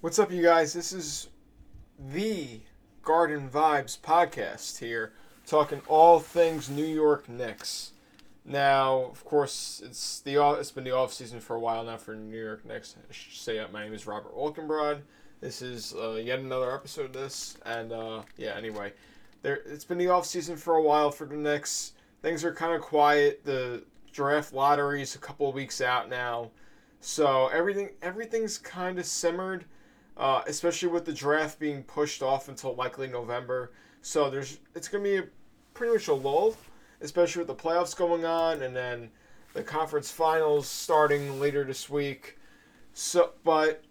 What's up, you guys? This is the Garden Vibes podcast here, talking all things New York Knicks. Now, of course, it's the it's been the off season for a while now for New York Knicks. I should say uh, my name is Robert Walkenbrod. This is uh, yet another episode of this, and uh, yeah. Anyway, there it's been the off season for a while for the Knicks. Things are kind of quiet. The draft lottery is a couple of weeks out now, so everything everything's kind of simmered, uh, especially with the draft being pushed off until likely November. So there's it's gonna be a, pretty much a lull especially with the playoffs going on and then the conference finals starting later this week. So, but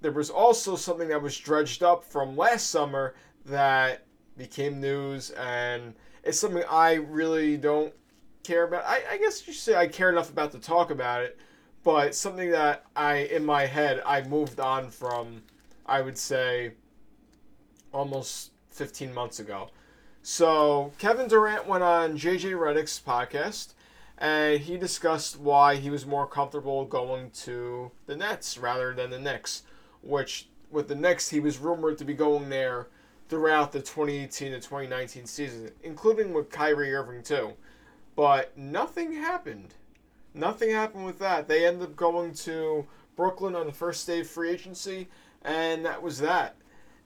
there was also something that was dredged up from last summer that became news, and it's something I really don't care about. I, I guess you say I care enough about to talk about it, but something that I, in my head, I moved on from, I would say, almost 15 months ago. So Kevin Durant went on JJ Redick's podcast, and he discussed why he was more comfortable going to the Nets rather than the Knicks. Which with the Knicks, he was rumored to be going there throughout the 2018 to 2019 season, including with Kyrie Irving too. But nothing happened. Nothing happened with that. They ended up going to Brooklyn on the first day of free agency, and that was that.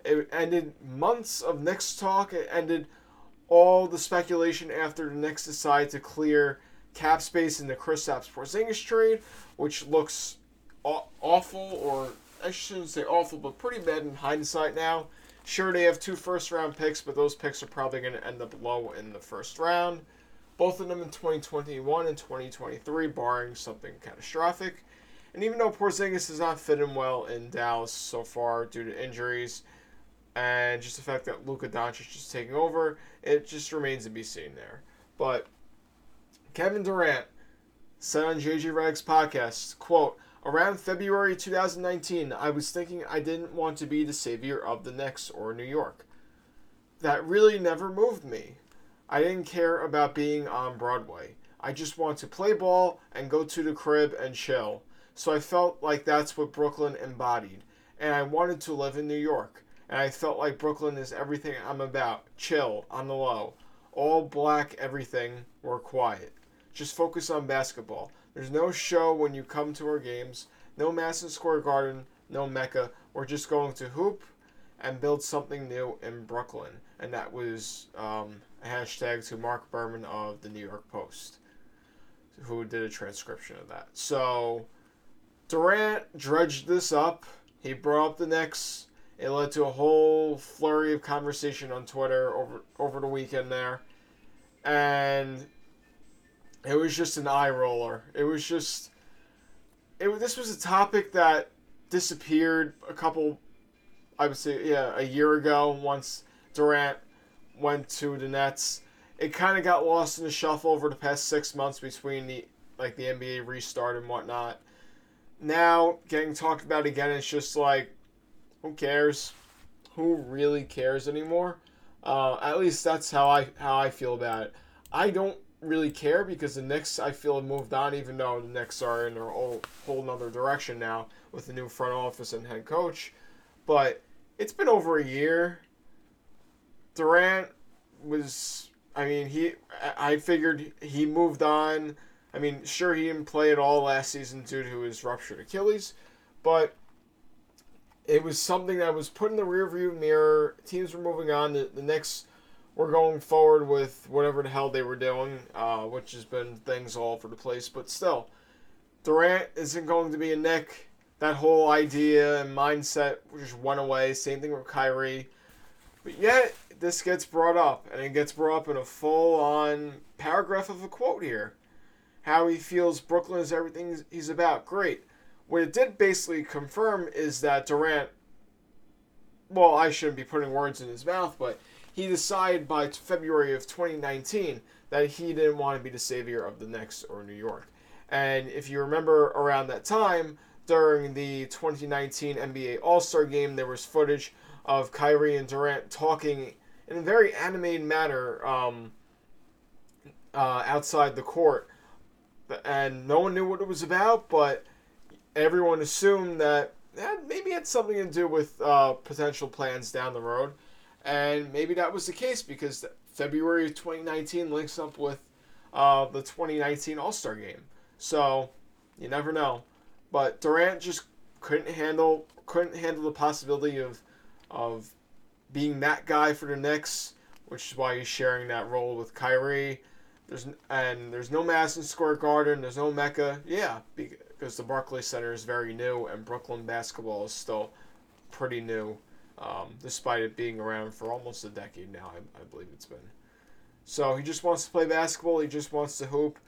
It ended months of Knicks talk. It ended all the speculation after the Knicks decide to clear cap space in the Kristaps Porzingis trade, which looks awful, or I shouldn't say awful, but pretty bad in hindsight now. Sure, they have two first round picks, but those picks are probably going to end up low in the first round. Both of them in 2021 and 2023, barring something catastrophic. And even though Porzingis has not fit in well in Dallas so far due to injuries, and just the fact that Luka Doncic is taking over, it just remains to be seen there. But Kevin Durant said on JJ Redick's podcast, quote, Around February 2019, I was thinking I didn't want to be the savior of the Knicks or New York. That really never moved me. I didn't care about being on Broadway. I just want to play ball and go to the crib and chill. So I felt like that's what Brooklyn embodied. And I wanted to live in New York and I felt like Brooklyn is everything I'm about. Chill, on the low. All black everything, or quiet. Just focus on basketball. There's no show when you come to our games, no Madison Square Garden, no Mecca. We're just going to hoop and build something new in Brooklyn. And that was um, a hashtag to Marc Berman of the New York Post, who did a transcription of that. So Durant dredged this up. He brought up the Knicks it led to a whole flurry of conversation on Twitter over over the weekend there, and it was just an eye roller. It was just, it this was a topic that disappeared a couple, I would say, yeah, a year ago. Once Durant went to the Nets, it kind of got lost in the shuffle over the past six months between the like the NBA restart and whatnot. Now getting talked about again, it's just like who cares? Who really cares anymore? Uh, at least that's how I how I feel about it. I don't really care because the Knicks I feel have moved on, even though the Knicks are in a whole whole another direction now with the new front office and head coach. But it's been over a year. Durant was, I mean, he I figured he moved on. I mean, sure he didn't play at all last season due to his ruptured Achilles, but it was something that was put in the rearview mirror. Teams were moving on. The, the Knicks were going forward with whatever the hell they were doing, uh, which has been things all over the place. But still, Durant isn't going to be a Knick. That whole idea and mindset just went away. Same thing with Kyrie. But yet, this gets brought up, and it gets brought up in a full on paragraph of a quote here. How he feels Brooklyn is everything he's about. Great. What it did basically confirm is that Durant, well, I shouldn't be putting words in his mouth, but he decided by February of 2019 that he didn't want to be the savior of the Knicks or New York. And if you remember around that time, during the 2019 NBA All Star game, there was footage of Kyrie and Durant talking in a very animated manner um, uh, outside the court. And no one knew what it was about, but everyone assumed that that maybe had something to do with uh, potential plans down the road, and maybe that was the case because February of 2019 links up with uh, the 2019 All Star Game. So you never know. But Durant just couldn't handle couldn't handle the possibility of of being that guy for the Knicks, which is why he's sharing that role with Kyrie. There's and there's no Madison Square Garden. There's no Mecca. Yeah, because the Barclays Center is very new and Brooklyn basketball is still pretty new, um, despite it being around for almost a decade now. I, I believe it's been. So he just wants to play basketball. He just wants to hoop.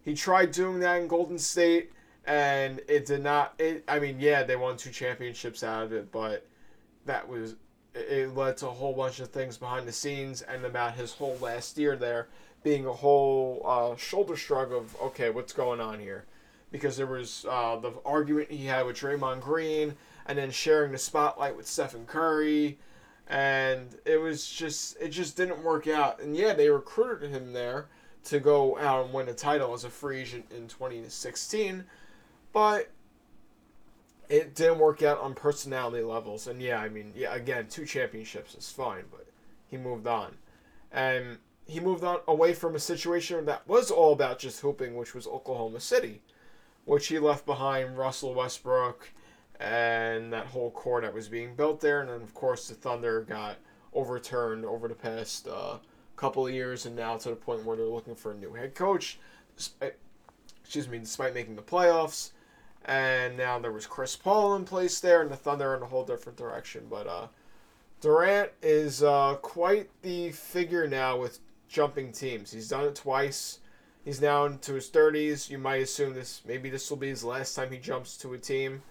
He tried doing that in Golden State, and it did not. It, I mean, yeah, they won two championships out of it, but that was it led to a whole bunch of things behind the scenes and about his whole last year there being a whole uh, shoulder shrug of okay, what's going on here? Because there was uh, the argument he had with Draymond Green, and then sharing the spotlight with Stephen Curry, and it was just it just didn't work out. And yeah, they recruited him there to go out and win a title as a free agent in 2016, but it didn't work out on personality levels. And yeah, I mean, yeah, again, two championships is fine, but he moved on, and he moved on away from a situation that was all about just hooping, which was Oklahoma City, which he left behind Russell Westbrook and that whole core that was being built there. And then, of course, the Thunder got overturned over the past uh, couple of years, and now to the point where they're looking for a new head coach. Despite, excuse me, despite making the playoffs, and now there was Chris Paul in place there, and the Thunder in a whole different direction. But uh, Durant is uh, quite the figure now with jumping teams. He's done it twice. He's now into his 30s. You might assume this maybe this will be his last time he jumps to a team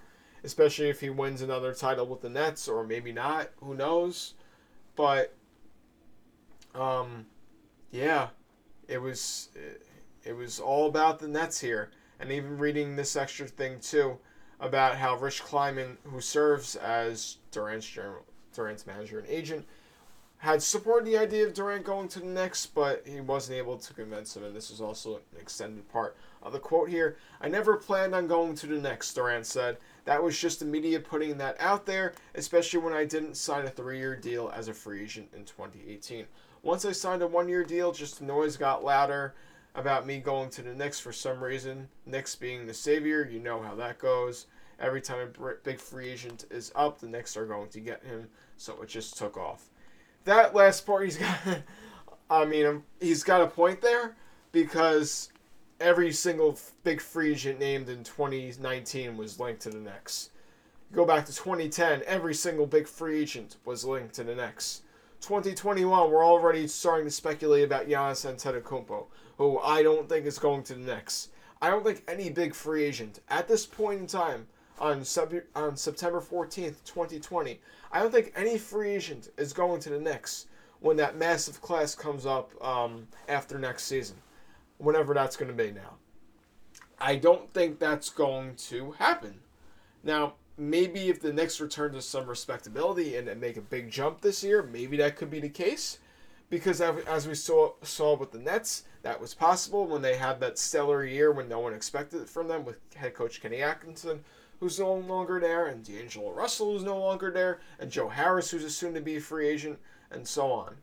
especially if he wins another title with the Nets, or maybe not. Who knows? But, um, yeah, it was it, it was all about the Nets here, and even reading this extra thing too about how Rich Kleiman, who serves as Durant's general, Durant's manager and agent, had supported the idea of Durant going to the Knicks, but he wasn't able to convince him, and this is also an extended part of the quote here. I never planned on going to the Knicks, Durant said. That was just the media putting that out there, especially when I didn't sign a three year deal as a free agent in 2018. Once I signed a one year deal, just the noise got louder about me going to the Knicks for some reason. Knicks being the savior, you know how that goes. Every time a big free agent is up, the Knicks are going to get him, so it just took off. That last part, he's got. I mean, um, he's got a point there because every single big free agent named in 2019 was linked to the Knicks. Go back to 2010, every single big free agent was linked to the Knicks. 2021, we're already starting to speculate about Giannis Antetokounmpo, who I don't think is going to the Knicks. I don't think any big free agent at this point in time on sub- on September 14th, 2020, I don't think any free agent is going to the Knicks when that massive class comes up um, after next season whenever that's going to be now. I don't think that's going to happen. Now, maybe if the Knicks return to some respectability and, make a big jump this year, maybe that could be the case. Because as we saw saw with the Nets, that was possible when they had that stellar year when no one expected it from them with head coach Kenny Atkinson, who's no longer there, and D'Angelo Russell, who's no longer there, and Joe Harris, who's a soon to be a free agent, and so on.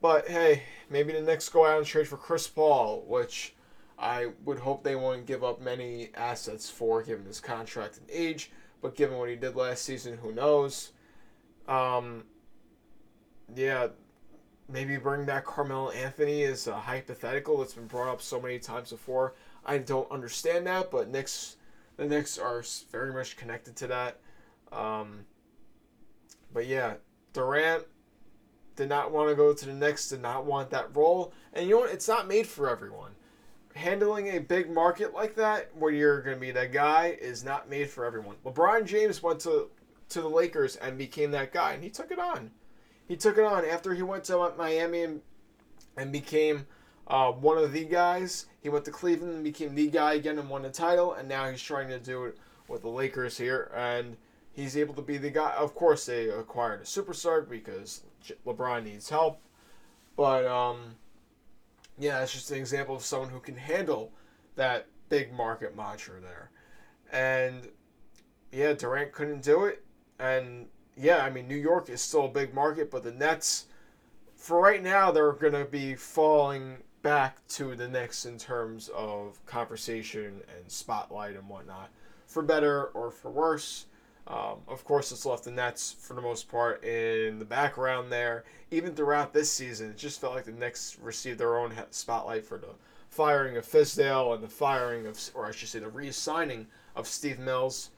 But hey, maybe the Knicks go out and trade for Chris Paul, which I would hope they won't give up many assets for, given his contract and age. But given what he did last season, who knows? Um, yeah, maybe bring back Carmelo Anthony is a hypothetical that's been brought up so many times before. I don't understand that, but Knicks, the Knicks are very much connected to that. Um, but yeah, Durant did not want to go to the Knicks, did not want that role. And you know what? It's not made for everyone. Handling a big market like that, where you're going to be that guy, is not made for everyone. LeBron James went to to the Lakers and became that guy, and he took it on. He took it on after he went to Miami and, and became uh, one of the guys. He went to Cleveland and became the guy again and won the title, and now he's trying to do it with the Lakers here, and he's able to be the guy. Of course, they acquired a superstar because LeBron needs help. But um, yeah, it's just an example of someone who can handle that big market mantra there. And yeah, Durant couldn't do it, and yeah, I mean New York is still a big market, but the Nets, for right now, they're gonna be falling back to the Knicks in terms of conversation and spotlight and whatnot, for better or for worse. Um, of course, it's left the Nets for the most part in the background there. Even throughout this season, it just felt like the Knicks received their own spotlight for the firing of Fizdale and the firing of, or I should say, the reassigning of Steve Mills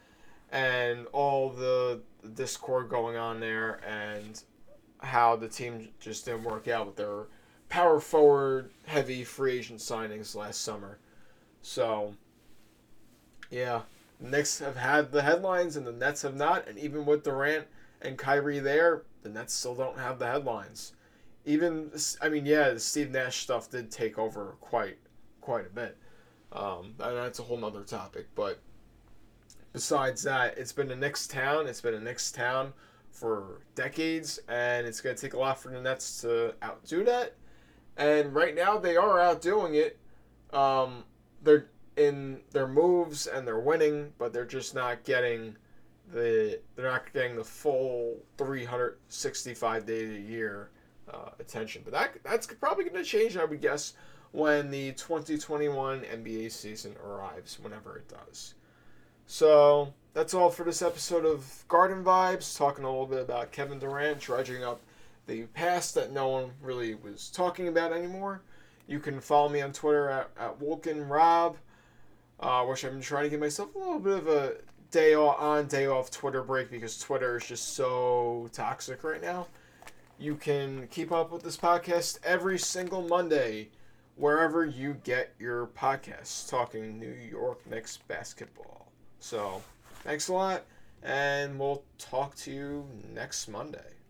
and all the discord going on there and how the team just didn't work out with their power forward heavy free agent signings last summer. So, yeah, Knicks have had the headlines and the Nets have not. And even with Durant and Kyrie there, the Nets still don't have the headlines. Even, I mean, yeah, the Steve Nash stuff did take over quite, quite a bit. Um, and that's a whole nother topic. But besides that, it's been a Knicks town. It's been a Knicks town for decades, and it's going to take a lot for the Nets to outdo that. And right now, they are outdoing it. Um, they're in their moves and they're winning, but they're just not getting the they're not getting the full 365 days a year uh, attention. But that that's probably going to change, I would guess, when the 2021 NBA season arrives, whenever it does. So that's all for this episode of Garden Vibes, talking a little bit about Kevin Durant, dredging up the past that no one really was talking about anymore. You can follow me on Twitter at, at Wolken Rob, uh, which I'm trying to give myself a little bit of a day off, on, day off Twitter break because Twitter is just so toxic right now. You can keep up with this podcast every single Monday wherever you get your podcasts talking New York Knicks basketball. So, thanks a lot, and we'll talk to you next Monday.